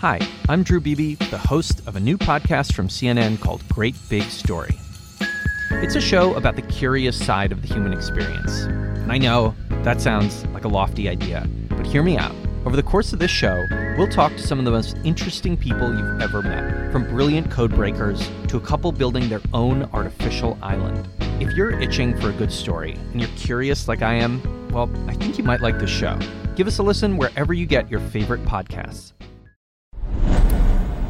Hi, I'm Drew Beebe, the host of a new podcast from CNN called Great Big Story. It's a show about the curious side of the human experience. And I know that sounds like a lofty idea, but hear me out. Over the course of this show, we'll talk to some of the most interesting people you've ever met, from brilliant code breakers to a couple building their own artificial island. If you're itching for a good story and you're curious like I am, well, I think you might like this show. Give us a listen wherever you get your favorite podcasts.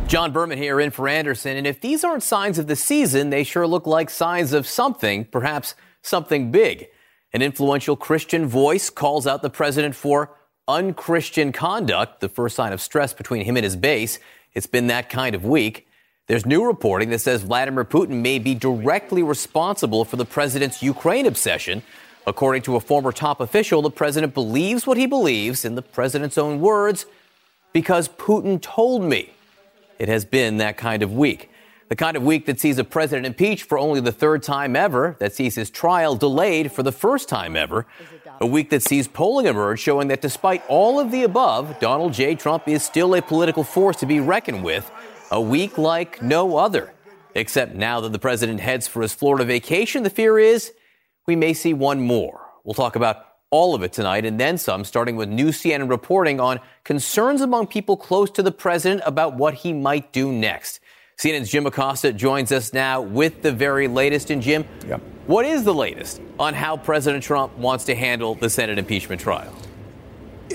John Berman here in for Anderson. And if these aren't signs of the season, they sure look like signs of something, perhaps something big. An influential Christian voice calls out the president for unchristian conduct, the first sign of stress between him and his base. It's been that kind of week. There's new reporting that says Vladimir Putin may be directly responsible for the president's Ukraine obsession. According to a former top official, the president believes what he believes, in the president's own words, because Putin told me. It has been that kind of week. The kind of week that sees a president impeached for only the third time ever, that sees his trial delayed for the first time ever. A week that sees polling emerge showing that despite all of the above, Donald J. Trump is still a political force to be reckoned with. A week like no other. Except now that the president heads for his Florida vacation, the fear is we may see one more. We'll talk about all of it tonight and then some, starting with new CNN reporting on concerns among people close to the president about what he might do next. CNN's Jim Acosta joins us now with the very latest. And Jim, yep. what is the latest on how President Trump wants to handle the Senate impeachment trial?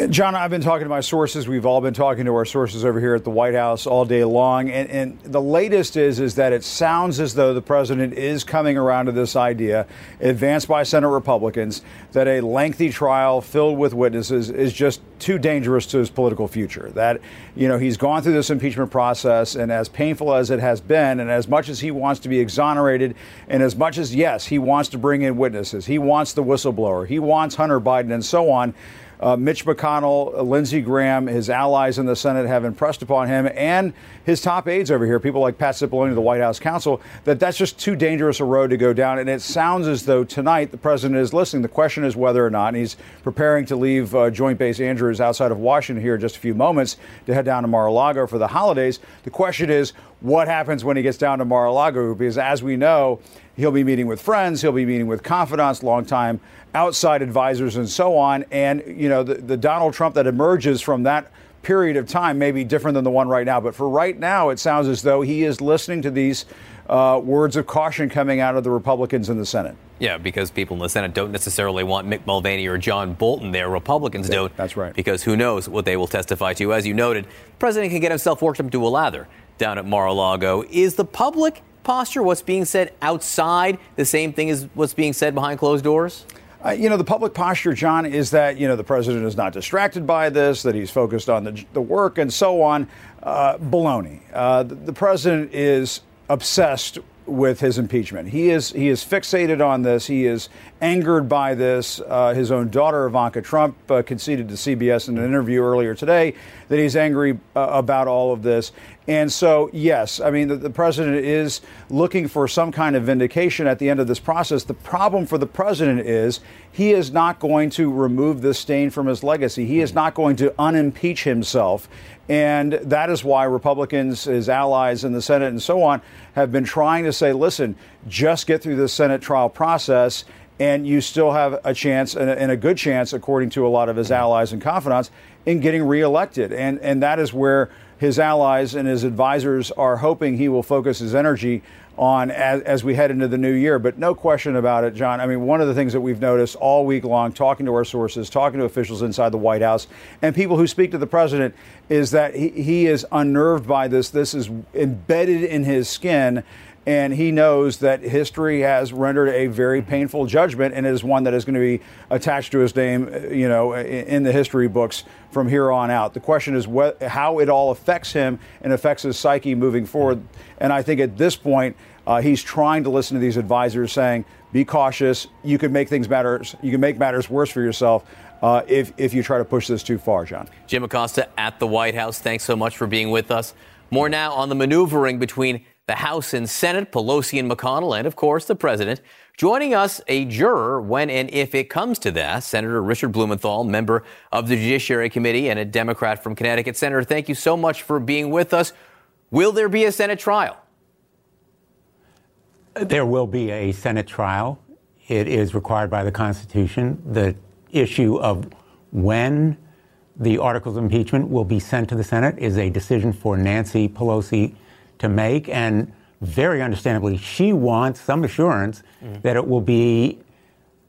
John, I've been talking to my sources. We've all been talking to our sources over here at the White House all day long. And, and, the latest is, is that it sounds as though the president is coming around to this idea, advanced by Senate Republicans, that a lengthy trial filled with witnesses is just too dangerous to his political future. That, you know, he's gone through this impeachment process, and as painful as it has been, and as much as he wants to be exonerated, and as much as, yes, he wants to bring in witnesses, he wants the whistleblower, he wants Hunter Biden, and so on uh, Mitch McConnell, Lindsey Graham, his allies in the Senate have impressed upon him, and his top aides over here, people like Pat Cipollone, the White House counsel, that that's just too dangerous a road to go down. And it sounds as though tonight the president is listening. The question is whether or not, and he's preparing to leave uh, Joint Base Andrews outside of Washington here in just a few moments to head down to Mar-a-Lago for the holidays. The question is, what happens when he gets down to Mar-a-Lago? Because as we know, he'll be meeting with friends, he'll be meeting with confidants, longtime outside advisors, and so on. And you know, the, the Donald Trump that emerges from that period of time may be different than the one right now. But for right now, it sounds as though he is listening to these uh, words of caution coming out of the Republicans in the Senate. Yeah, because people in the Senate don't necessarily want Mick Mulvaney or John Bolton there. Republicans yeah, don't. That's right. Because who knows what they will testify to. As you noted, the president can get himself worked up to a lather down at Mar-a-Lago. Is the public posture, what's being said outside, the same thing as what's being said behind closed doors? Uh, you know, the public posture, John, is that, you know, the president is not distracted by this, that he's focused on the, the work and so on. Uh, baloney. Uh, the, the president is obsessed with his impeachment. He is he is fixated on this. He is angered by this. Uh, his own daughter Ivanka Trump uh, conceded to CBS in an interview earlier today that he's angry uh, about all of this. And so, yes, I mean the, the, president is looking for some kind of vindication at the end of this process. The problem for the president is he is not going to remove this stain from his legacy. He is not going to unimpeach himself. And that is why Republicans, his allies in the Senate and so on, have been trying to say, listen, just get through the Senate trial process and you still have a chance and a, and a, good chance, according to a lot of his allies and confidants, in getting reelected. And, and that is where his allies and his advisors are hoping he will focus his energy on as, as, we head into the new year. But no question about it, John. I mean, one of the things that we've noticed all week long, talking to our sources, talking to officials inside the White House, and people who speak to the president, is that he, he is unnerved by this. This is embedded in his skin. And he knows that history has rendered a very painful judgment, and is one that is going to be attached to his name, you know, in the history books from here on out. The question is what, how it all affects him and affects his psyche moving forward. And I think at this point, uh, he's trying to listen to these advisors saying, be cautious. You can make things matters. You can make matters worse for yourself uh, if, if you try to push this too far, John. Jim Acosta at the White House. Thanks so much for being with us. More now on the maneuvering between the House and Senate, Pelosi and McConnell, and of course the president. Joining us, a juror when and if it comes to that, Senator Richard Blumenthal, member of the Judiciary Committee and a Democrat from Connecticut. Senator, thank you so much for being with us. Will there be a Senate trial? There will be a Senate trial. It is required by the Constitution. The issue of when the articles of impeachment will be sent to the Senate is a decision for Nancy Pelosi to make. And very understandably, she wants some assurance mm. that it will be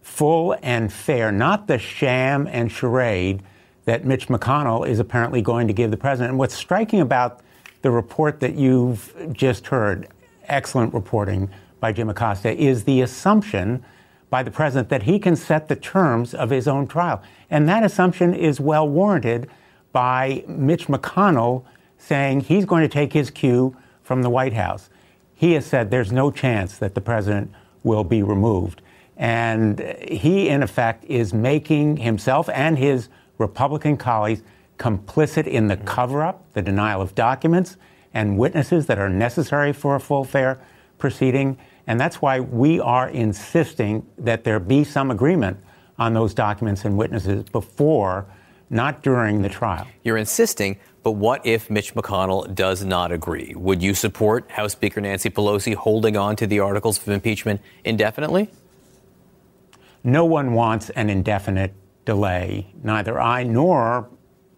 full and fair, not the sham and charade that Mitch McConnell is apparently going to give the president. And what's striking about the report that you've just heard, excellent reporting by Jim Acosta, is the assumption by the president that he can set the terms of his own trial. And that assumption is well warranted by Mitch McConnell saying he's going to take his cue from the White House. He has said there's no chance that the president will be removed. And he, in effect, is making himself and his Republican colleagues complicit in the cover up, the denial of documents and witnesses that are necessary for a full, fair proceeding. And that's why we are insisting that there be some agreement on those documents and witnesses before, not during the trial. You're insisting, but what if Mitch McConnell does not agree? Would you support House Speaker Nancy Pelosi holding on to the articles of impeachment indefinitely? No one wants an indefinite delay. Neither I nor,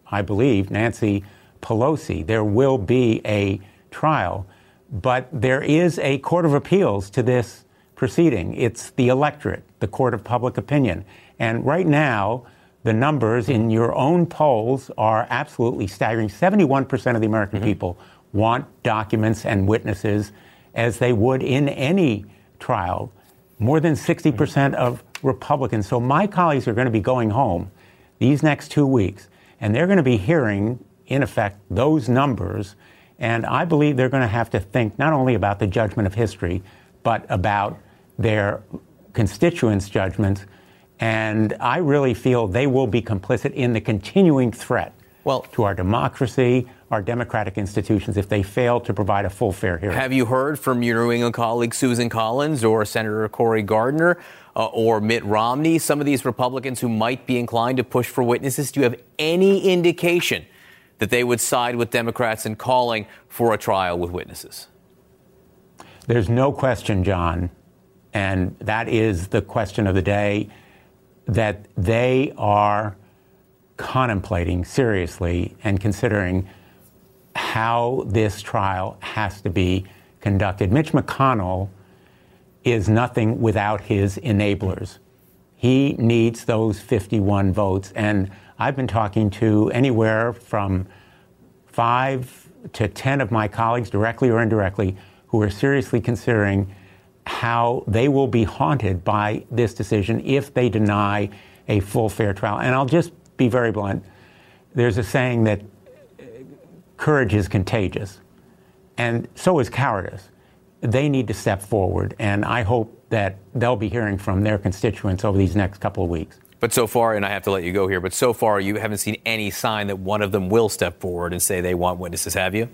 I believe, Nancy Pelosi. There will be a trial. But there is a court of appeals to this proceeding. It's the electorate, the court of public opinion. And right now, the numbers in your own polls are absolutely staggering. 71% of the American mm-hmm. people want documents and witnesses as they would in any trial. More than 60% of Republicans. So my colleagues are going to be going home these next two weeks, and they're going to be hearing, in effect, those numbers and I believe they're going to have to think not only about the judgment of history, but about their constituents' judgments. And I really feel they will be complicit in the continuing threat well, to our democracy, our democratic institutions, if they fail to provide a full, fair hearing. Have you heard from your New England colleague Susan Collins or Senator Cory Gardner uh, or Mitt Romney, some of these Republicans who might be inclined to push for witnesses? Do you have any indication that they would side with Democrats in calling for a trial with witnesses? There's no question, John, and that is the question of the day, that they are contemplating seriously and considering how this trial has to be conducted. Mitch McConnell is nothing without his enablers. He needs those 51 votes. And I've been talking to anywhere from five to 10 of my colleagues, directly or indirectly, who are seriously considering how they will be haunted by this decision if they deny a full fair trial. And I'll just be very blunt. There's a saying that uh, courage is contagious, and so is cowardice. They need to step forward, and I hope that they'll be hearing from their constituents over these next couple of weeks. But so far, and I have to let you go here, but so far you haven't seen any sign that one of them will step forward and say they want witnesses, have you?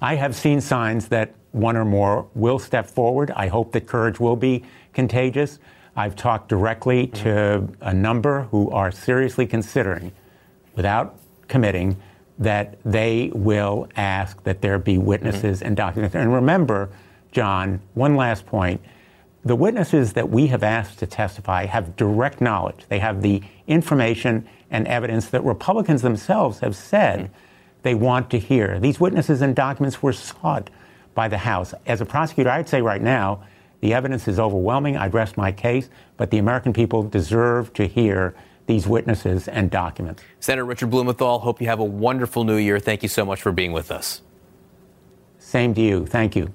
I have seen signs that one or more will step forward. I hope that courage will be contagious. I've talked directly to a number who are seriously considering, without committing, that they will ask that there be witnesses mm-hmm. and documents. And remember, John, one last point the witnesses that we have asked to testify have direct knowledge. They have the information and evidence that Republicans themselves have said mm-hmm. they want to hear. These witnesses and documents were sought by the House. As a prosecutor, I'd say right now, the evidence is overwhelming. I'd rest my case, but the American people deserve to hear these witnesses and documents. Senator Richard Blumenthal, hope you have a wonderful new year. Thank you so much for being with us. Same to you. Thank you.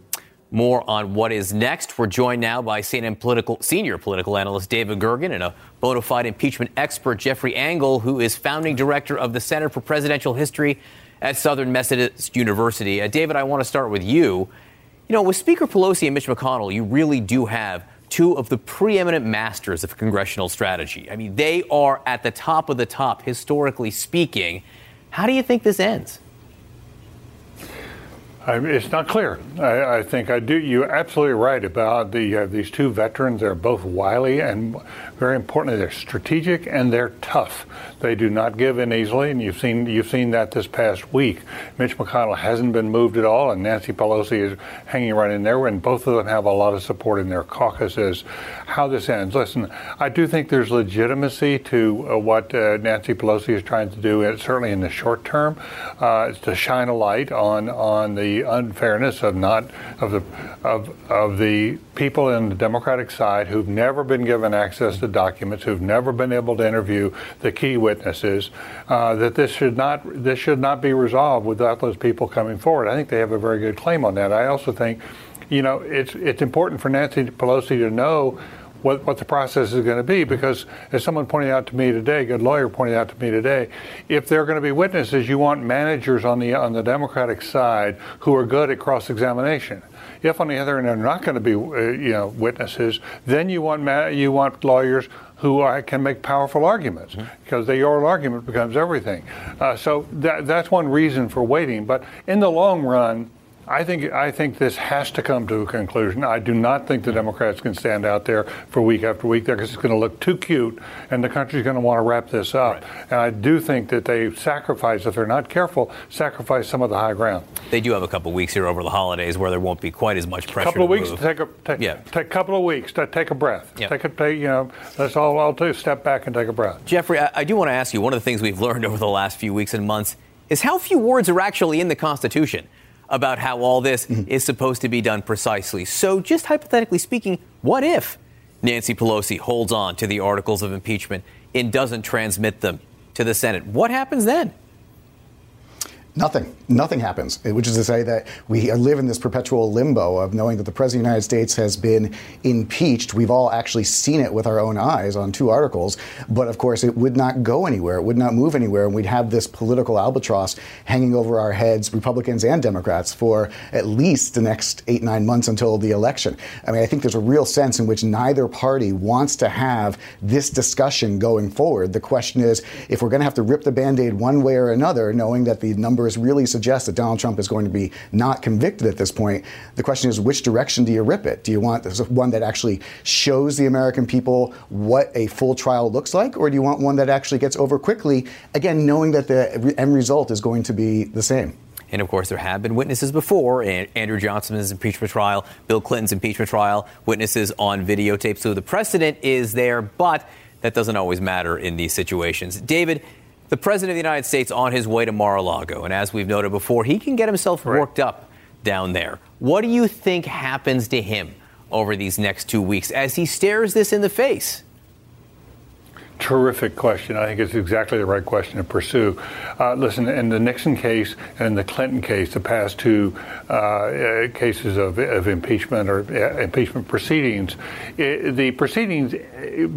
More on what is next. We're joined now by CNN political, senior political analyst David Gergen and a bona fide impeachment expert Jeffrey Engel, who is founding director of the Center for Presidential History at Southern Methodist University. Uh, David, I want to start with you. You know, with Speaker Pelosi and Mitch McConnell, you really do have two of the preeminent masters of congressional strategy. I mean, they are at the top of the top, historically speaking. How do you think this ends? It's not clear. I, I, think I do. You're absolutely right about the uh, these two veterans. They're both wily and very importantly, they're strategic and they're tough. They do not give in easily, and you've seen you've seen that this past week. Mitch McConnell hasn't been moved at all, and Nancy Pelosi is hanging right in there. And both of them have a lot of support in their caucuses. How this ends? Listen, I do think there's legitimacy to uh, what uh, Nancy Pelosi is trying to do, uh, certainly in the short term, uh, to shine a light on on the unfairness of not of the of of the people in the Democratic side who've never been given access to documents, who've never been able to interview the key witnesses, uh, that this should not this should not be resolved without those people coming forward. I think they have a very good claim on that. I also think, you know, it's it's important for Nancy Pelosi to know what, what the process is going to be because as someone pointed out to me today, a good lawyer pointed out to me today, if they're going to be witnesses, you want managers on the on the Democratic side who are good at cross examination. If, on the other hand, they're not going to be, uh, you know, witnesses, then you want ma- you want lawyers who are, can make powerful arguments mm-hmm. because the oral argument becomes everything. Uh, so that, that's one reason for waiting. But in the long run, I think I think this has to come to a conclusion. I do not think the Democrats can stand out there for week after week there because it's going to look too cute, and the country's going to want to wrap this up. Right. And I do think that they sacrifice, if they're not careful, sacrifice some of the high ground. They do have a couple of weeks here over the holidays where there won't be quite as much pressure. A couple of weeks move. to take a take, yeah. take a couple of weeks to take a breath. Take a take, you know that's all I'll do. Step back and take a breath. Jeffrey, I, I do want to ask you. One of the things we've learned over the last few weeks and months is how few words are actually in the Constitution about how all this mm-hmm. is supposed to be done precisely. So, just hypothetically speaking, what if Nancy Pelosi holds on to the articles of impeachment and doesn't transmit them to the Senate? What happens then? Nothing. Nothing happens, eh, which is to say that we live in this perpetual limbo of knowing that the President of the United States has been impeached. We've all actually seen it with our own eyes on two articles, but of course it would not go anywhere. It would not move anywhere, and we'd have this political albatross hanging over our heads, Republicans and Democrats, for at least the next eight, nine months until the election. I mean, I think there's a real sense in which neither party wants to have this discussion going forward. The question is if we're going to have to rip the band aid one way or another, knowing that the number numbers really suggest that Donald Trump is going to be not convicted at this point. The question is, which direction do you rip it? Do you want one that actually shows the American people what a full trial looks like, or do you want one that actually gets over quickly, again, knowing that the end result is going to be the same? And of course, there have been witnesses before Andrew Johnson's impeachment trial, Bill Clinton's impeachment trial, witnesses on videotape. So the precedent is there, but that doesn't always matter in these situations. David, the President of the United States on his way to Mar a Lago. And as we've noted before, he can get himself worked up down there. What do you think happens to him over these next two weeks as he stares this in the face? Terrific question. I think it's exactly the right question to pursue. Uh, listen, in the Nixon case and the Clinton case, the past two uh, uh cases of, of, impeachment or uh, impeachment proceedings, it, the proceedings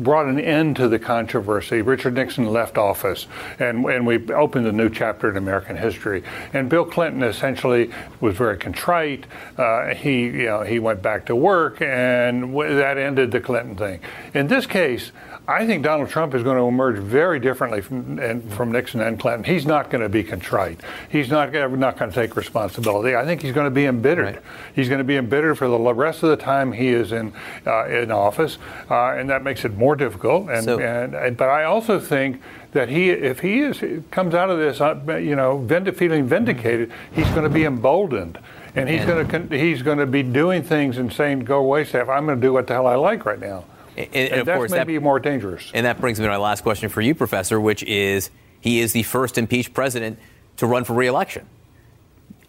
brought an end to the controversy. Richard Nixon left office, and, and we opened a new chapter in American history. And Bill Clinton essentially was very contrite. Uh, he, you know, he went back to work, and that ended the Clinton thing. In this case, I think Donald Trump is going to emerge very differently from, from Nixon and Clinton. He's not going to be contrite. He's not not going to take responsibility. I think he's going to be embittered. Right. He's going to be embittered for the rest of the time he is in uh, in office, uh, and that makes it more difficult. And, so, and, and, but I also think that he, if he is comes out of this, uh, you know, feeling vindicated, he's going to be emboldened and he's going to he's going to be doing things and saying, "Go away, staff. I'm going to do what the hell I like right now." And, and, and of course, that may be more dangerous. And that brings me to my last question for you, Professor, which is he is the first impeached president to run for reelection.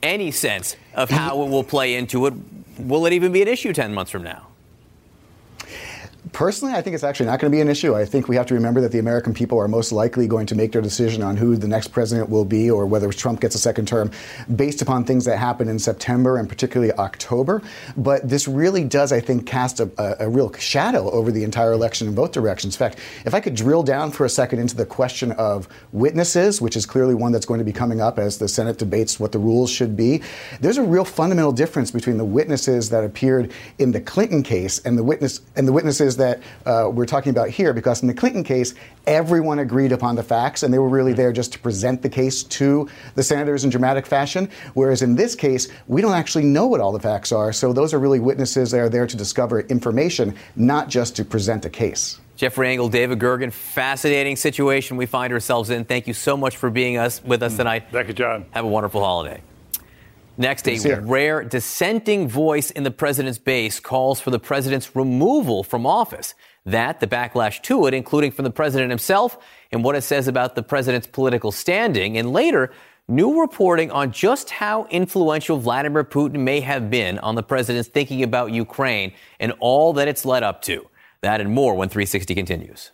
Any sense of how it will play into it? Will it even be an issue 10 months from now? Personally, I think it's actually not going to be an issue. I think we have to remember that the American people are most likely going to make their decision on who the next president will be or whether Trump gets a second term based upon things that happen in September and particularly October. But this really does, I think, cast a, a, a real shadow over the entire election in both directions. In fact, if I could drill down for a second into the question of witnesses, which is clearly one that's going to be coming up as the Senate debates what the rules should be, there's a real fundamental difference between the witnesses that appeared in the Clinton case and the witness and the witnesses that that uh, we're talking about here because in the Clinton case, everyone agreed upon the facts and they were really there just to present the case to the senators in dramatic fashion. Whereas in this case, we don't actually know what all the facts are. So those are really witnesses that are there to discover information, not just to present a case. Jeffrey Engel, David Gergen, fascinating situation we find ourselves in. Thank you so much for being us with us tonight. Thank you, John. Have a wonderful holiday. Next, a rare dissenting voice in the president's base calls for the president's removal from office. That, the backlash to it, including from the president himself and what it says about the president's political standing. And later, new reporting on just how influential Vladimir Putin may have been on the president's thinking about Ukraine and all that it's led up to. That and more when 360 continues.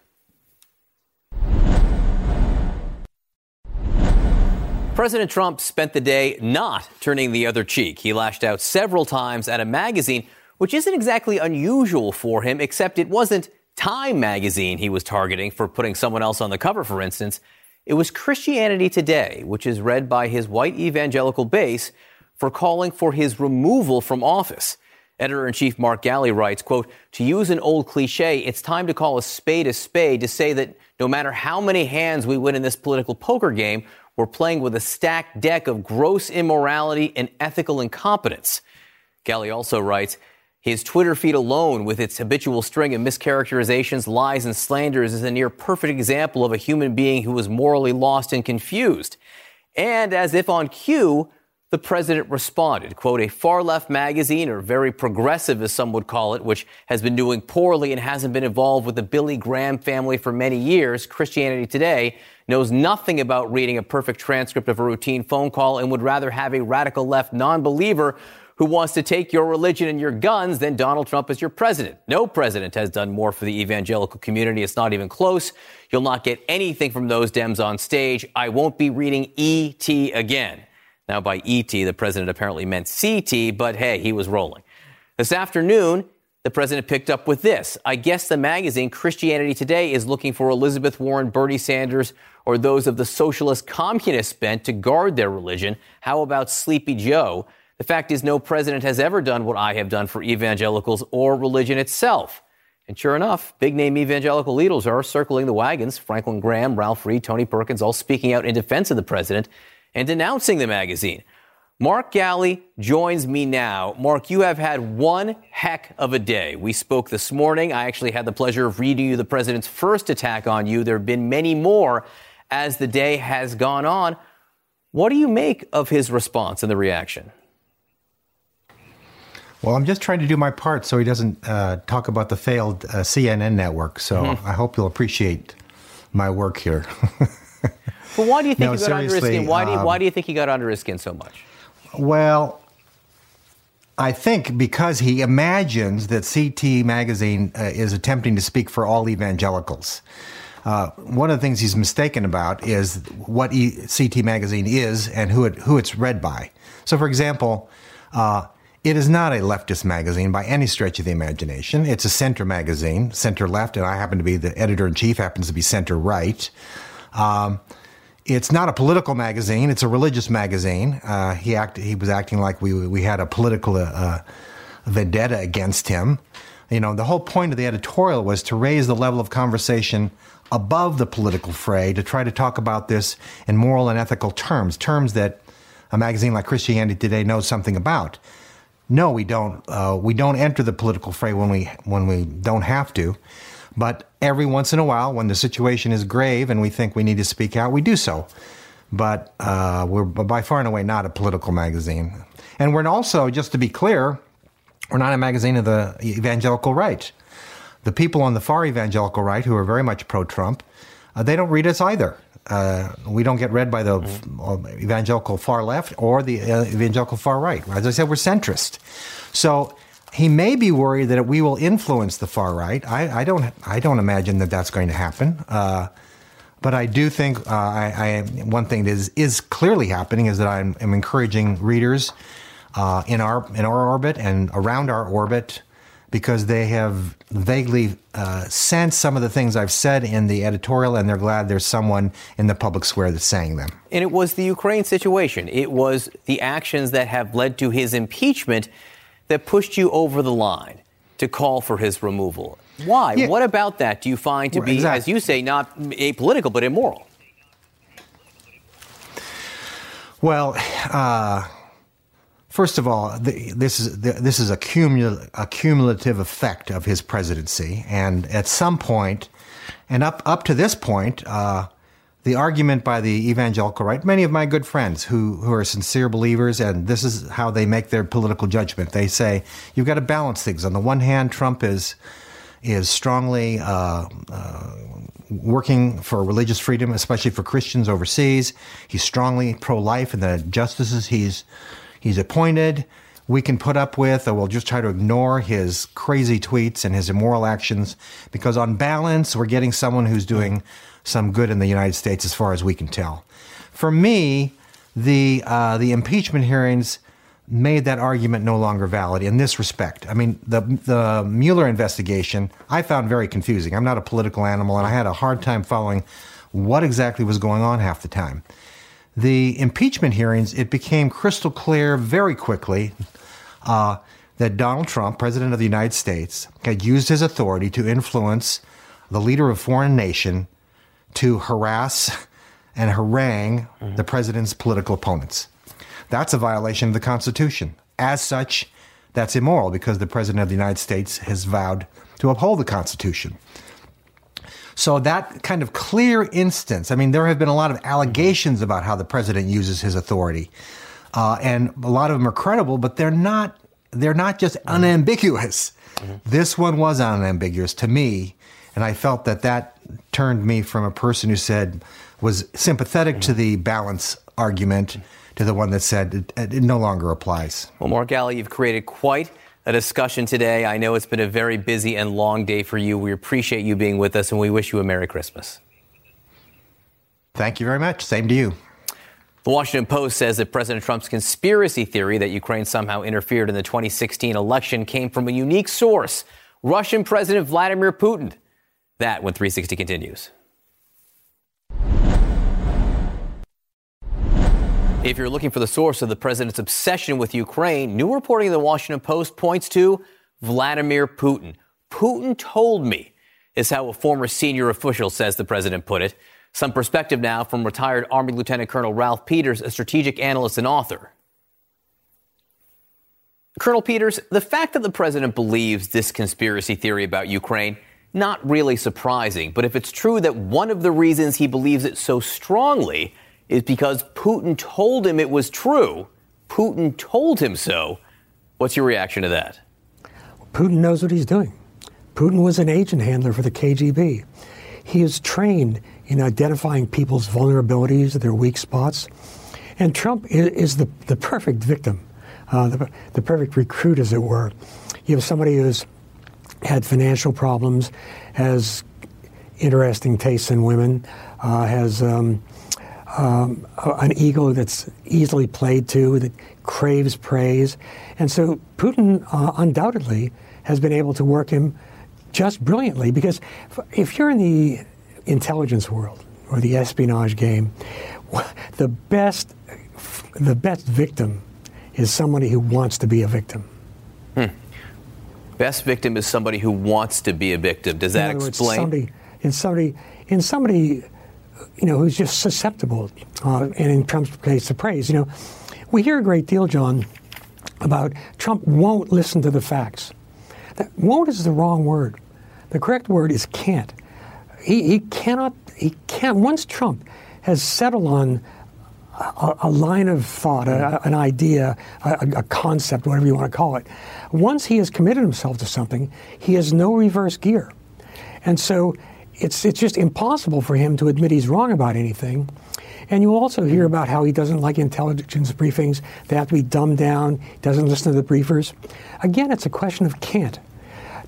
President Trump spent the day not turning the other cheek. He lashed out several times at a magazine, which isn't exactly unusual for him, except it wasn't Time magazine he was targeting for putting someone else on the cover, for instance. It was Christianity Today, which is read by his white evangelical base, for calling for his removal from office. Editor-in-chief Mark Galli writes, quote, to use an old cliche, it's time to call a spade a spade to say that no matter how many hands we win in this political poker game, we're playing with a stacked deck of gross immorality and ethical incompetence. Galli also writes, his Twitter feed alone, with its habitual string of mischaracterizations, lies, and slanders, is a near perfect example of a human being who was morally lost and confused. And as if on cue, the president responded. Quote, a far left magazine, or very progressive as some would call it, which has been doing poorly and hasn't been involved with the Billy Graham family for many years, Christianity Today, knows nothing about reading a perfect transcript of a routine phone call and would rather have a radical left non-believer who wants to take your religion and your guns than Donald Trump as your president. No president has done more for the evangelical community. It's not even close. You'll not get anything from those Dems on stage. I won't be reading ET again. Now, by ET, the president apparently meant CT, but hey, he was rolling. This afternoon, the president picked up with this. I guess the magazine Christianity Today is looking for Elizabeth Warren, Bernie Sanders, or those of the socialist communist bent to guard their religion. How about Sleepy Joe? The fact is, no president has ever done what I have done for evangelicals or religion itself. And sure enough, big name evangelical leaders are circling the wagons. Franklin Graham, Ralph Reed, Tony Perkins, all speaking out in defense of the president and denouncing the magazine. Mark Galli joins me now. Mark, you have had one heck of a day. We spoke this morning. I actually had the pleasure of reading you the president's first attack on you. There have been many more as the day has gone on. What do you make of his response and the reaction? Well, I'm just trying to do my part so he doesn't uh, talk about the failed uh, CNN network. So mm-hmm. I hope you'll appreciate my work here. but why do you think no, he got under his skin? Why, um, do you, why do you think he got under his skin so much? Well, I think because he imagines that CT Magazine uh, is attempting to speak for all evangelicals. Uh, one of the things he's mistaken about is what e- CT Magazine is and who it, who it's read by. So, for example, uh, it is not a leftist magazine by any stretch of the imagination. It's a center magazine, center left, and I happen to be the editor in chief, happens to be center right. Um, it's not a political magazine; it's a religious magazine. Uh, he act, he was acting like we we had a political uh, vendetta against him. You know, the whole point of the editorial was to raise the level of conversation above the political fray, to try to talk about this in moral and ethical terms, terms that a magazine like Christianity Today knows something about. No, we don't. Uh, we don't enter the political fray when we when we don't have to. But every once in a while, when the situation is grave and we think we need to speak out, we do so. But uh, we're by far and away not a political magazine, and we're also, just to be clear, we're not a magazine of the evangelical right. The people on the far evangelical right, who are very much pro-Trump, uh, they don't read us either. Uh, we don't get read by the mm-hmm. evangelical far left or the uh, evangelical far right. As I said, we're centrist. So he may be worried that we will influence the far right. I, I don't. I don't imagine that that's going to happen. Uh, but I do think uh, I, I, one thing that is is clearly happening is that I'm, I'm encouraging readers uh, in our in our orbit and around our orbit because they have vaguely uh, sensed some of the things I've said in the editorial, and they're glad there's someone in the public square that's saying them. And it was the Ukraine situation. It was the actions that have led to his impeachment that pushed you over the line to call for his removal. Why? Yeah. What about that do you find to be, exactly. as you say, not apolitical but immoral? Well, uh, first of all, the, this is the, this is a, cumul- a cumulative effect of his presidency, and at some point, and up up to this point, uh, the argument by the evangelical right, many of my good friends who who are sincere believers, and this is how they make their political judgment. They say you've got to balance things. On the one hand, Trump is is strongly uh, uh, working for religious freedom, especially for Christians overseas. He's strongly pro-life in the justices he's he's appointed. We can put up with, or we'll just try to ignore his crazy tweets and his immoral actions, because on balance, we're getting someone who's doing some good in the United States, as far as we can tell. For me, the uh, the impeachment hearings made that argument no longer valid in this respect. I mean, the the Mueller investigation I found very confusing. I'm not a political animal, and I had a hard time following what exactly was going on half the time. The impeachment hearings, it became crystal clear very quickly uh, that Donald Trump, President of the United States, had used his authority to influence the leader of a foreign nation to harass and harangue mm-hmm. the president's political opponents. That's a violation of the Constitution. As such, that's immoral because the President of the United States has vowed to uphold the Constitution. So, that kind of clear instance, I mean, there have been a lot of allegations about how the president uses his authority. Uh, and a lot of them are credible, but they're not, they're not just unambiguous. Mm-hmm. This one was unambiguous to me. And I felt that that turned me from a person who said, was sympathetic mm-hmm. to the balance argument to the one that said it, it no longer applies. Well, Mark Galli, you've created quite a discussion today. I know it's been a very busy and long day for you. We appreciate you being with us and we wish you a Merry Christmas. Thank you very much. Same to you. The Washington Post says that President Trump's conspiracy theory that Ukraine somehow interfered in the 2016 election came from a unique source Russian President Vladimir Putin. That when 360 continues. If you're looking for the source of the president's obsession with Ukraine, new reporting in the Washington Post points to Vladimir Putin. Putin told me, is how a former senior official says the president put it. Some perspective now from retired Army Lieutenant Colonel Ralph Peters, a strategic analyst and author. Colonel Peters, the fact that the president believes this conspiracy theory about Ukraine, not really surprising. But if it's true that one of the reasons he believes it so strongly is because Putin told him it was true. Putin told him so. What's your reaction to that? Putin knows what he's doing. Putin was an agent handler for the KGB. He is trained in identifying people's vulnerabilities, their weak spots. And Trump is, the, the perfect victim, uh, the, the perfect recruit, as it were. You have somebody who's had financial problems, has interesting tastes in women, uh, has um, um, an ego that's easily played to, that craves praise. And so Putin uh, undoubtedly has been able to work him just brilliantly because if you're in the intelligence world or the espionage game, the best, the best victim is somebody who wants to be a victim. Hmm. Best victim is somebody who wants to be a victim. Does that words, explain? Somebody, in somebody, in somebody you know, who's just susceptible, uh, and in Trump's case, to praise. You know, we hear a great deal, John, about Trump won't listen to the facts. That won't is the wrong word. The correct word is can't. He, he cannot, he can't, once Trump has settled on a, a line of thought, a, an idea, a, a concept, whatever you want to call it, once he has committed himself to something, he has no reverse gear. And so it's, it's just impossible for him to admit he's wrong about anything. And you also hear about how he doesn't like intelligence briefings. They have to be dumbed down. Doesn't listen to the briefers. Again, it's a question of can't.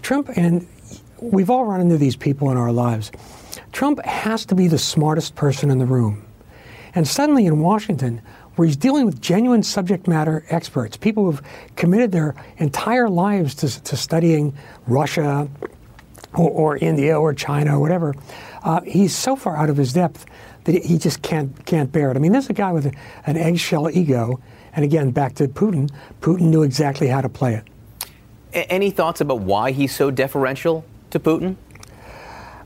Trump, and we've all run into these people in our lives. Trump has to be the smartest person in the room. And suddenly in Washington, where he's dealing with genuine subject matter experts, people who've committed their entire lives to, to studying Russia, or, or India or China or whatever, uh, he's so far out of his depth that he just can't can't bear it. I mean, there's a guy with a, an eggshell ego, and again, back to Putin. Putin knew exactly how to play it. A- any thoughts about why he's so deferential to Putin?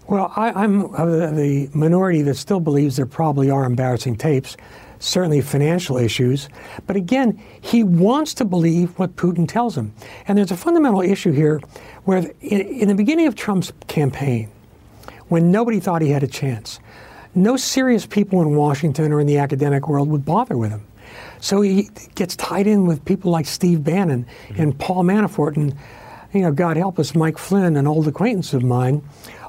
Well, I, am of the, the minority that still believes there probably are embarrassing tapes, certainly financial issues. But again, he wants to believe what Putin tells him. And there's a fundamental issue here where, in, in the beginning of Trump's campaign, when nobody thought he had a chance, no serious people in Washington or in the academic world would bother with him. So he gets tied in with people like Steve Bannon mm-hmm. and Paul Manafort and, you know, God help us, Mike Flynn, an old acquaintance of mine,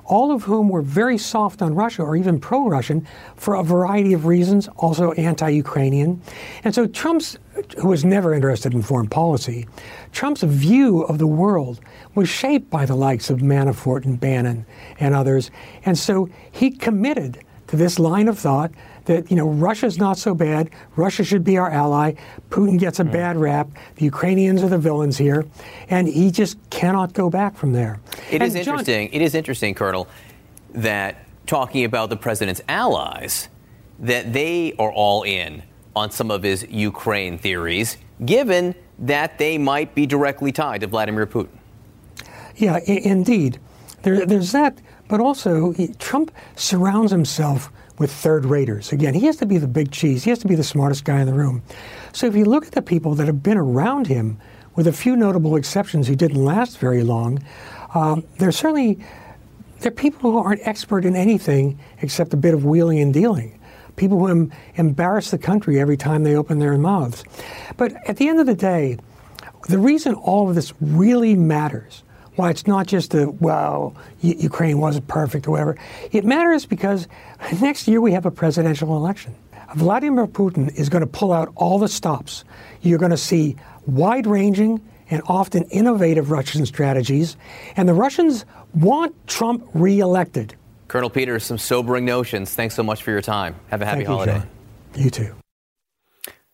all of whom were very soft on Russia or even pro Russian for a variety of reasons, also anti Ukrainian. And so Trump's, who was never interested in foreign policy, Trump's view of the world was shaped by the likes of Manafort and Bannon and others. And so he committed to this line of thought that you know Russia's not so bad. Russia should be our ally. Putin gets a mm. bad rap. The Ukrainians are the villains here, and he just cannot go back from there. It and is John, interesting. It is interesting, Colonel, that talking about the president's allies, that they are all in on some of his Ukraine theories, given that they might be directly tied to Vladimir Putin. Yeah, I- indeed. There, there's that, but also he, Trump surrounds himself with third raters. Again, he has to be the big cheese. He has to be the smartest guy in the room. So if you look at the people that have been around him, with a few notable exceptions who didn't last very long, um, they're certainly they're people who aren't expert in anything except a bit of wheeling and dealing. People who em- embarrass the country every time they open their mouths. But at the end of the day, the reason all of this really matters why it's not just a, well, U- Ukraine wasn't perfect or whatever. It matters because next year we have a presidential election. Vladimir Putin is going to pull out all the stops. You're going to see wide ranging and often innovative Russian strategies, and the Russians want Trump reelected. Colonel Peters, some sobering notions. Thanks so much for your time. Have a happy Thank holiday. You, you too.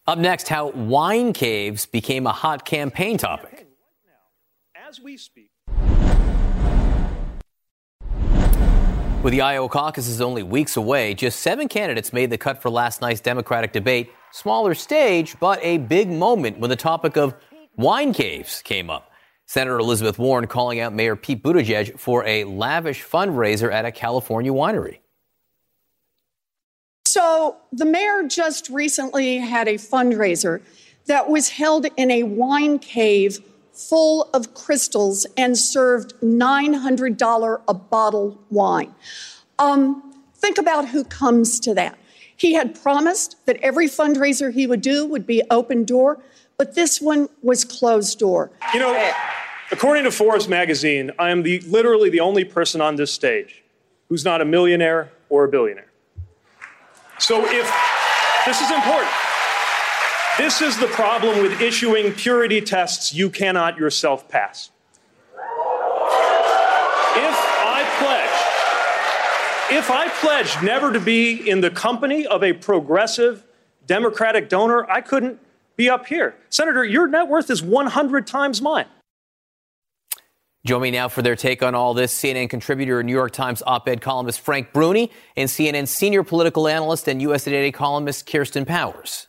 Up next, how wine caves became a hot campaign topic. As we speak. With the Iowa caucuses only weeks away, just seven candidates made the cut for last night's Democratic debate. Smaller stage, but a big moment when the topic of wine caves came up. Senator Elizabeth Warren calling out Mayor Pete Buttigieg for a lavish fundraiser at a California winery. So, the mayor just recently had a fundraiser that was held in a wine cave full of crystals and served $900 a bottle wine. Um, think about who comes to that. He had promised that every fundraiser he would do would be open door, but this one was closed door. You know, according to Forbes magazine, I am the, literally the only person on this stage who's not a millionaire or a billionaire. So if this is important. This is the problem with issuing purity tests you cannot yourself pass. If I pledge, if I pledge never to be in the company of a progressive Democratic donor, I couldn't be up here. Senator, your net worth is 100 times mine. Join me now for their take on all this. CNN contributor and New York Times op ed columnist Frank Bruni and CNN senior political analyst and USA Today columnist Kirsten Powers.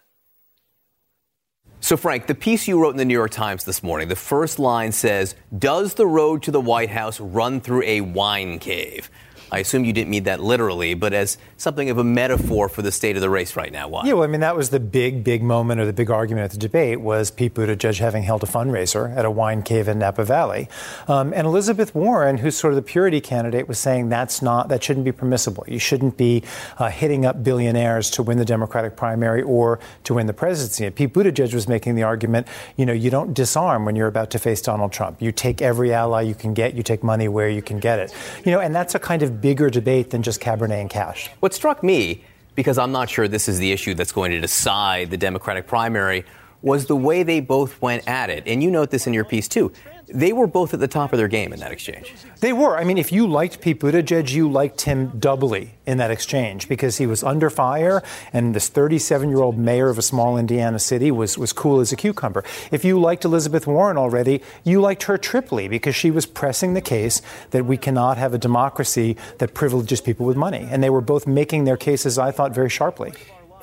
So, Frank, the piece you wrote in the New York Times this morning, the first line says, Does the road to the White House run through a wine cave? I assume you didn't mean that literally, but as something of a metaphor for the state of the race right now. Why? Yeah, well, I mean, that was the big, big moment or the big argument at the debate was Pete Buttigieg having held a fundraiser at a wine cave in Napa Valley. Um, and Elizabeth Warren, who's sort of the purity candidate, was saying that's not, that shouldn't be permissible. You shouldn't be uh, hitting up billionaires to win the Democratic primary or to win the presidency. And Pete Buttigieg was making the argument, you know, you don't disarm when you're about to face Donald Trump. You take every ally you can get, you take money where you can get it. You know, and that's a kind of bigger debate than just Cabernet and cash. What struck me, because I'm not sure this is the issue that's going to decide the Democratic primary, was the way they both went at it. And you note this in your piece too they were both at the top of their game in that exchange. They were. I mean, if you liked Pete Buttigieg, you liked him doubly in that exchange because he was under fire, and this 37-year-old mayor of a small Indiana city was was cool as a cucumber. If you liked Elizabeth Warren already, you liked her triply because she was pressing the case that we cannot have a democracy that privileges people with money, and they were both making their cases, I thought, very sharply.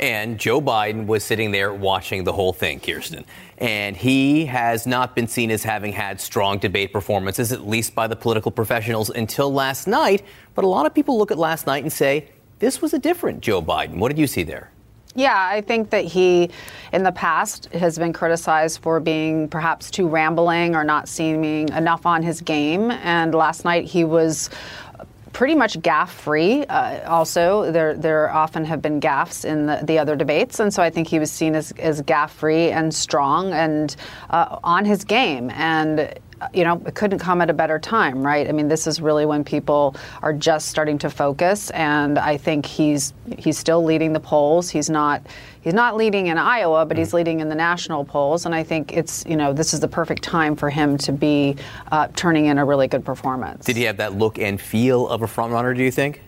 And Joe Biden was sitting there watching the whole thing, Kirsten. And he has not been seen as having had strong debate performances, at least by the political professionals, until last night. But a lot of people look at last night and say, this was a different Joe Biden. What did you see there? Yeah, I think that he, in the past, has been criticized for being perhaps too rambling or not seeming enough on his game. And last night he was pretty much gaffe free. Uh, also, there there often have been gaffes in the, the other debates, and so I think he was seen as, as gaffe free and strong and uh, on his game. And you know, it couldn't come at a better time, right? I mean, this is really when people are just starting to focus, and I think he's he's still leading the polls. He's not he's not leading in Iowa, but he's leading in the national polls, and I think it's you know this is the perfect time for him to be uh, turning in a really good performance. Did he have that look and feel of a frontrunner? Do you think?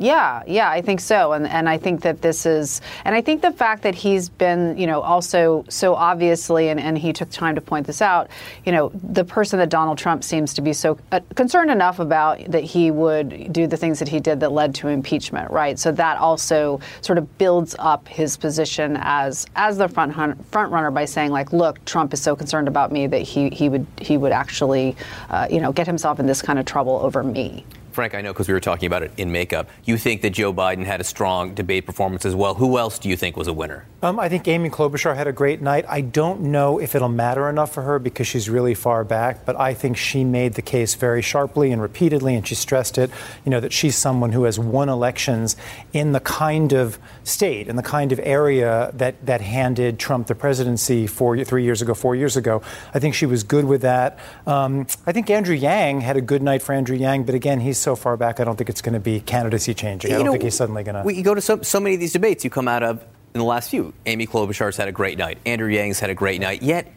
Yeah, yeah, I think so, and and I think that this is, and I think the fact that he's been, you know, also so obviously, and, and he took time to point this out, you know, the person that Donald Trump seems to be so uh, concerned enough about that he would do the things that he did that led to impeachment, right? So that also sort of builds up his position as as the front front runner by saying like, look, Trump is so concerned about me that he he would he would actually, uh, you know, get himself in this kind of trouble over me. Frank, I know because we were talking about it in makeup. You think that Joe Biden had a strong debate performance as well. Who else do you think was a winner? Um, I think Amy Klobuchar had a great night. I don't know if it'll matter enough for her because she's really far back, but I think she made the case very sharply and repeatedly, and she stressed it. You know that she's someone who has won elections in the kind of state, in the kind of area that that handed Trump the presidency four, three years ago, four years ago. I think she was good with that. Um, I think Andrew Yang had a good night for Andrew Yang, but again, he's so far back. I don't think it's going to be candidacy changing. You I don't know, think he's suddenly going to. We go to so, so many of these debates you come out of in the last few. Amy Klobuchar's had a great night. Andrew Yang's had a great night. Yet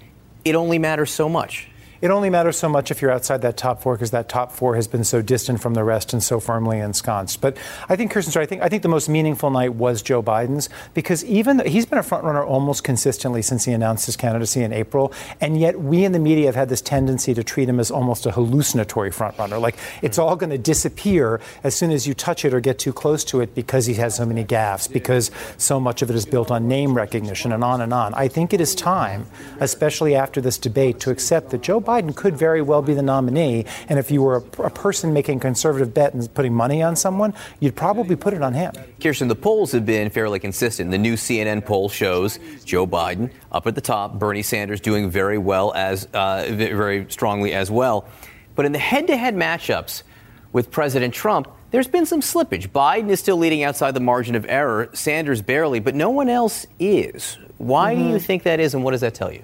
it only matters so much it only matters so much if you're outside that top four because that top four has been so distant from the rest and so firmly ensconced. But I think Kirsten's right. I think I think the most meaningful night was Joe Biden's because even he's been a frontrunner almost consistently since he announced his candidacy in April, and yet we in the media have had this tendency to treat him as almost a hallucinatory frontrunner. Like it's mm. all going to disappear as soon as you touch it or get too close to it because he has so many gaffes, because so much of it is built on name recognition and on and on. I think it is time, especially after this debate, to accept that Joe Biden Biden could very well be the nominee. And if you were a, a person making a conservative bet and putting money on someone, you'd probably put it on him. Kirsten, the polls have been fairly consistent. The new CNN poll shows Joe Biden up at the top, Bernie Sanders doing very well as uh, very strongly as well. But in the head-to-head matchups with President Trump, there's been some slippage. Biden is still leading outside the margin of error, Sanders barely, but no one else is. Why mm-hmm. do you think that is, and what does that tell you?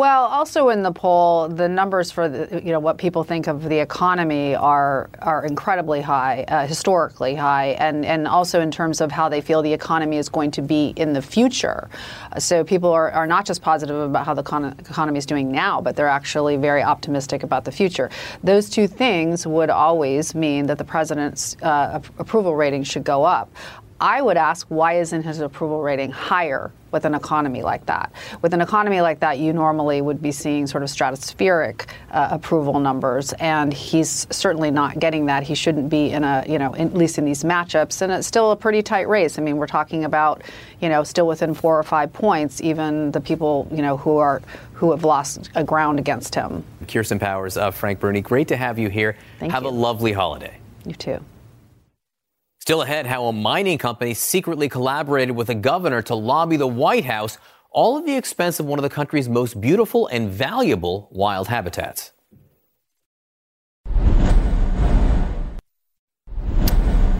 Well, also in the poll, the numbers for the, you know what people think of the economy are are incredibly high, uh, historically high, and and also in terms of how they feel the economy is going to be in the future. So people are, are not just positive about how the con- economy is doing now, but they're actually very optimistic about the future. Those two things would always mean that the president's uh, approval rating should go up. I would ask why isn't his approval rating higher with an economy like that? With an economy like that, you normally would be seeing sort of stratospheric uh, approval numbers, and he's certainly not getting that. He shouldn't be in a, you know, in, at least in these matchups, and it's still a pretty tight race. I mean, we're talking about, you know, still within four or five points, even the people, you know, who are who have lost a ground against him. Kirsten Powers, uh, Frank Bruni, great to have you here. Thank have you. a lovely holiday. You too. Still ahead, how a mining company secretly collaborated with a governor to lobby the White House, all at the expense of one of the country's most beautiful and valuable wild habitats.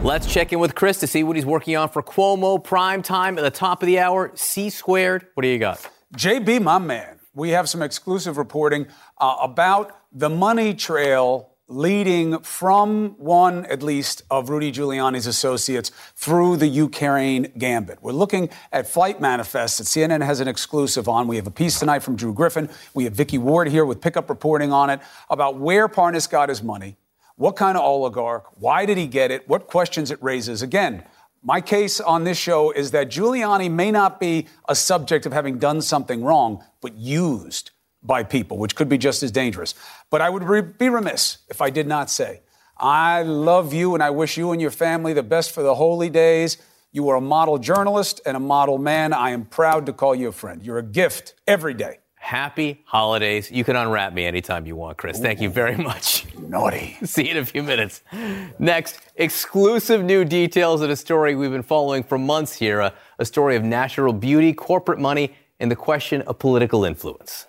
Let's check in with Chris to see what he's working on for Cuomo Prime Time at the top of the hour. C squared, what do you got? JB, my man, we have some exclusive reporting uh, about the money trail leading from one, at least, of Rudy Giuliani's associates through the Ukraine gambit. We're looking at flight manifests that CNN has an exclusive on. We have a piece tonight from Drew Griffin. We have Vicky Ward here with pickup reporting on it about where Parnas got his money, what kind of oligarch, why did he get it, what questions it raises. Again, my case on this show is that Giuliani may not be a subject of having done something wrong, but used by people, which could be just as dangerous. But I would re- be remiss if I did not say, I love you and I wish you and your family the best for the holy days. You are a model journalist and a model man. I am proud to call you a friend. You're a gift every day. Happy holidays. You can unwrap me anytime you want, Chris. Thank you very much. Naughty. See you in a few minutes. Next, exclusive new details of a story we've been following for months here a, a story of natural beauty, corporate money, and the question of political influence.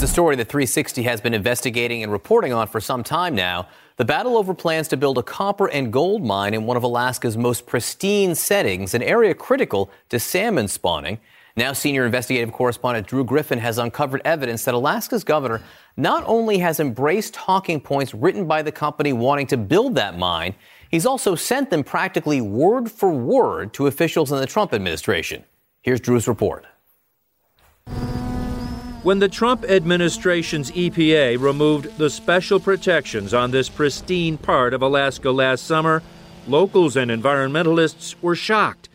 It's a story that 360 has been investigating and reporting on for some time now. The battle over plans to build a copper and gold mine in one of Alaska's most pristine settings, an area critical to salmon spawning. Now, senior investigative correspondent Drew Griffin has uncovered evidence that Alaska's governor not only has embraced talking points written by the company wanting to build that mine, he's also sent them practically word for word to officials in the Trump administration. Here's Drew's report. When the Trump administration's EPA removed the special protections on this pristine part of Alaska last summer, locals and environmentalists were shocked.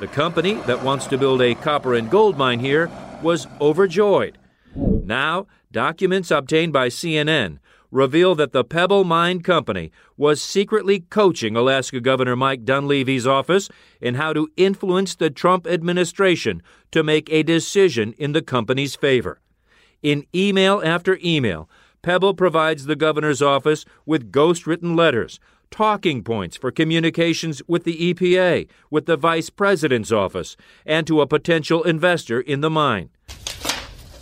The company that wants to build a copper and gold mine here was overjoyed. Now, documents obtained by CNN reveal that the Pebble Mine Company was secretly coaching Alaska Governor Mike Dunleavy's office in how to influence the Trump administration to make a decision in the company's favor. In email after email, Pebble provides the governor's office with ghostwritten letters, talking points for communications with the EPA, with the vice president's office, and to a potential investor in the mine.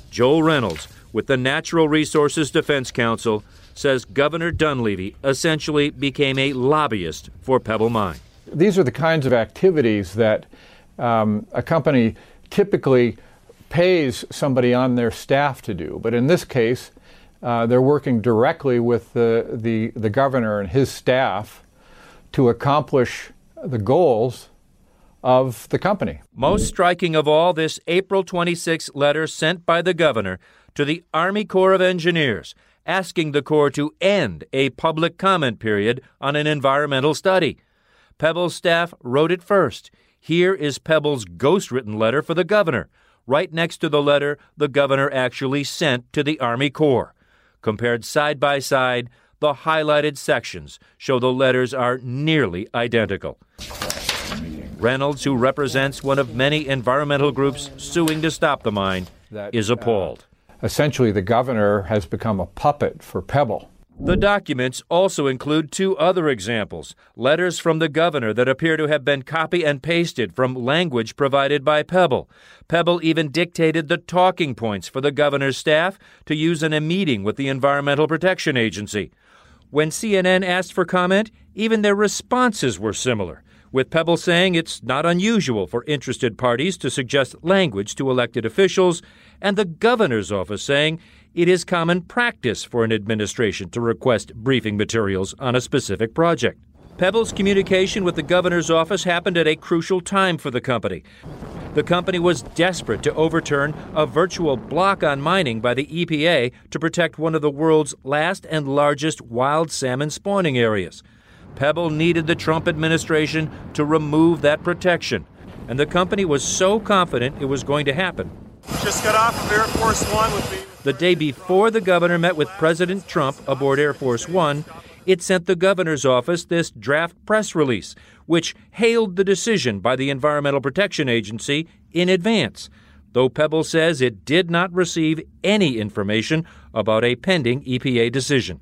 Joel Reynolds, with the Natural Resources Defense Council, says Governor Dunleavy essentially became a lobbyist for Pebble Mine. These are the kinds of activities that um, a company typically pays somebody on their staff to do. But in this case, uh, they're working directly with the, the, the governor and his staff to accomplish the goals of the company. Most striking of all, this April 26 letter sent by the governor to the Army Corps of Engineers asking the Corps to end a public comment period on an environmental study. Pebble's staff wrote it first. Here is Pebble's ghostwritten letter for the governor right next to the letter the governor actually sent to the Army Corps. Compared side by side, the highlighted sections show the letters are nearly identical. Reynolds, who represents one of many environmental groups suing to stop the mine, is appalled. Uh, essentially, the governor has become a puppet for Pebble. The documents also include two other examples letters from the governor that appear to have been copy and pasted from language provided by Pebble. Pebble even dictated the talking points for the governor's staff to use in a meeting with the Environmental Protection Agency. When CNN asked for comment, even their responses were similar, with Pebble saying it's not unusual for interested parties to suggest language to elected officials, and the governor's office saying it is common practice for an administration to request briefing materials on a specific project. Pebble's communication with the governor's office happened at a crucial time for the company. The company was desperate to overturn a virtual block on mining by the EPA to protect one of the world's last and largest wild salmon spawning areas. Pebble needed the Trump administration to remove that protection, and the company was so confident it was going to happen. Just got off of Air Force One with me. The day before the governor met with President Trump aboard Air Force One, it sent the governor's office this draft press release, which hailed the decision by the Environmental Protection Agency in advance, though Pebble says it did not receive any information about a pending EPA decision.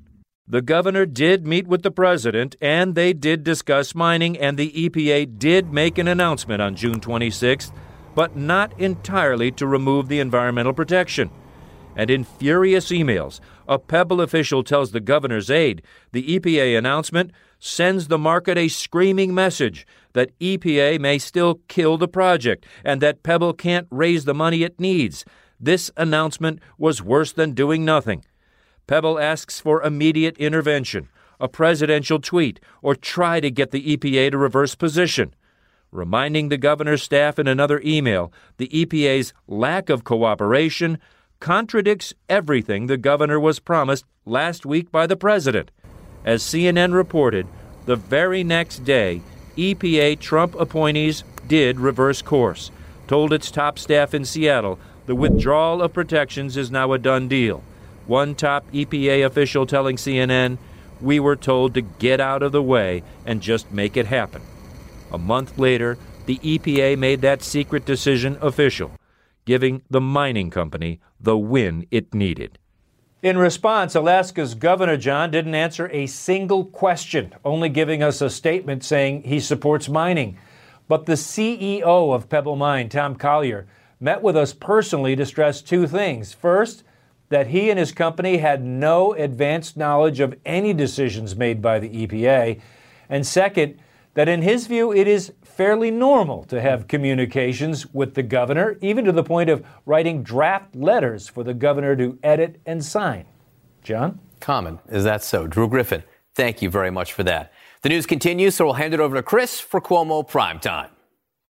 The governor did meet with the president, and they did discuss mining, and the EPA did make an announcement on June 26th, but not entirely to remove the environmental protection and in furious emails, a Pebble official tells the governor's aide the EPA announcement sends the market a screaming message that EPA may still kill the project and that Pebble can't raise the money it needs. This announcement was worse than doing nothing. Pebble asks for immediate intervention, a presidential tweet, or try to get the EPA to reverse position. Reminding the governor's staff in another email the EPA's lack of cooperation contradicts everything the governor was promised last week by the president. As CNN reported, the very next day, EPA Trump appointees did reverse course, told its top staff in Seattle the withdrawal of protections is now a done deal. One top EPA official telling CNN, we were told to get out of the way and just make it happen. A month later, the EPA made that secret decision official, giving the mining company the win it needed. In response, Alaska's Governor John didn't answer a single question, only giving us a statement saying he supports mining. But the CEO of Pebble Mine, Tom Collier, met with us personally to stress two things. First, that he and his company had no advanced knowledge of any decisions made by the EPA. And second, that in his view, it is fairly normal to have communications with the governor, even to the point of writing draft letters for the governor to edit and sign. John? Common. Is that so? Drew Griffin, thank you very much for that. The news continues, so we'll hand it over to Chris for Cuomo Prime Time.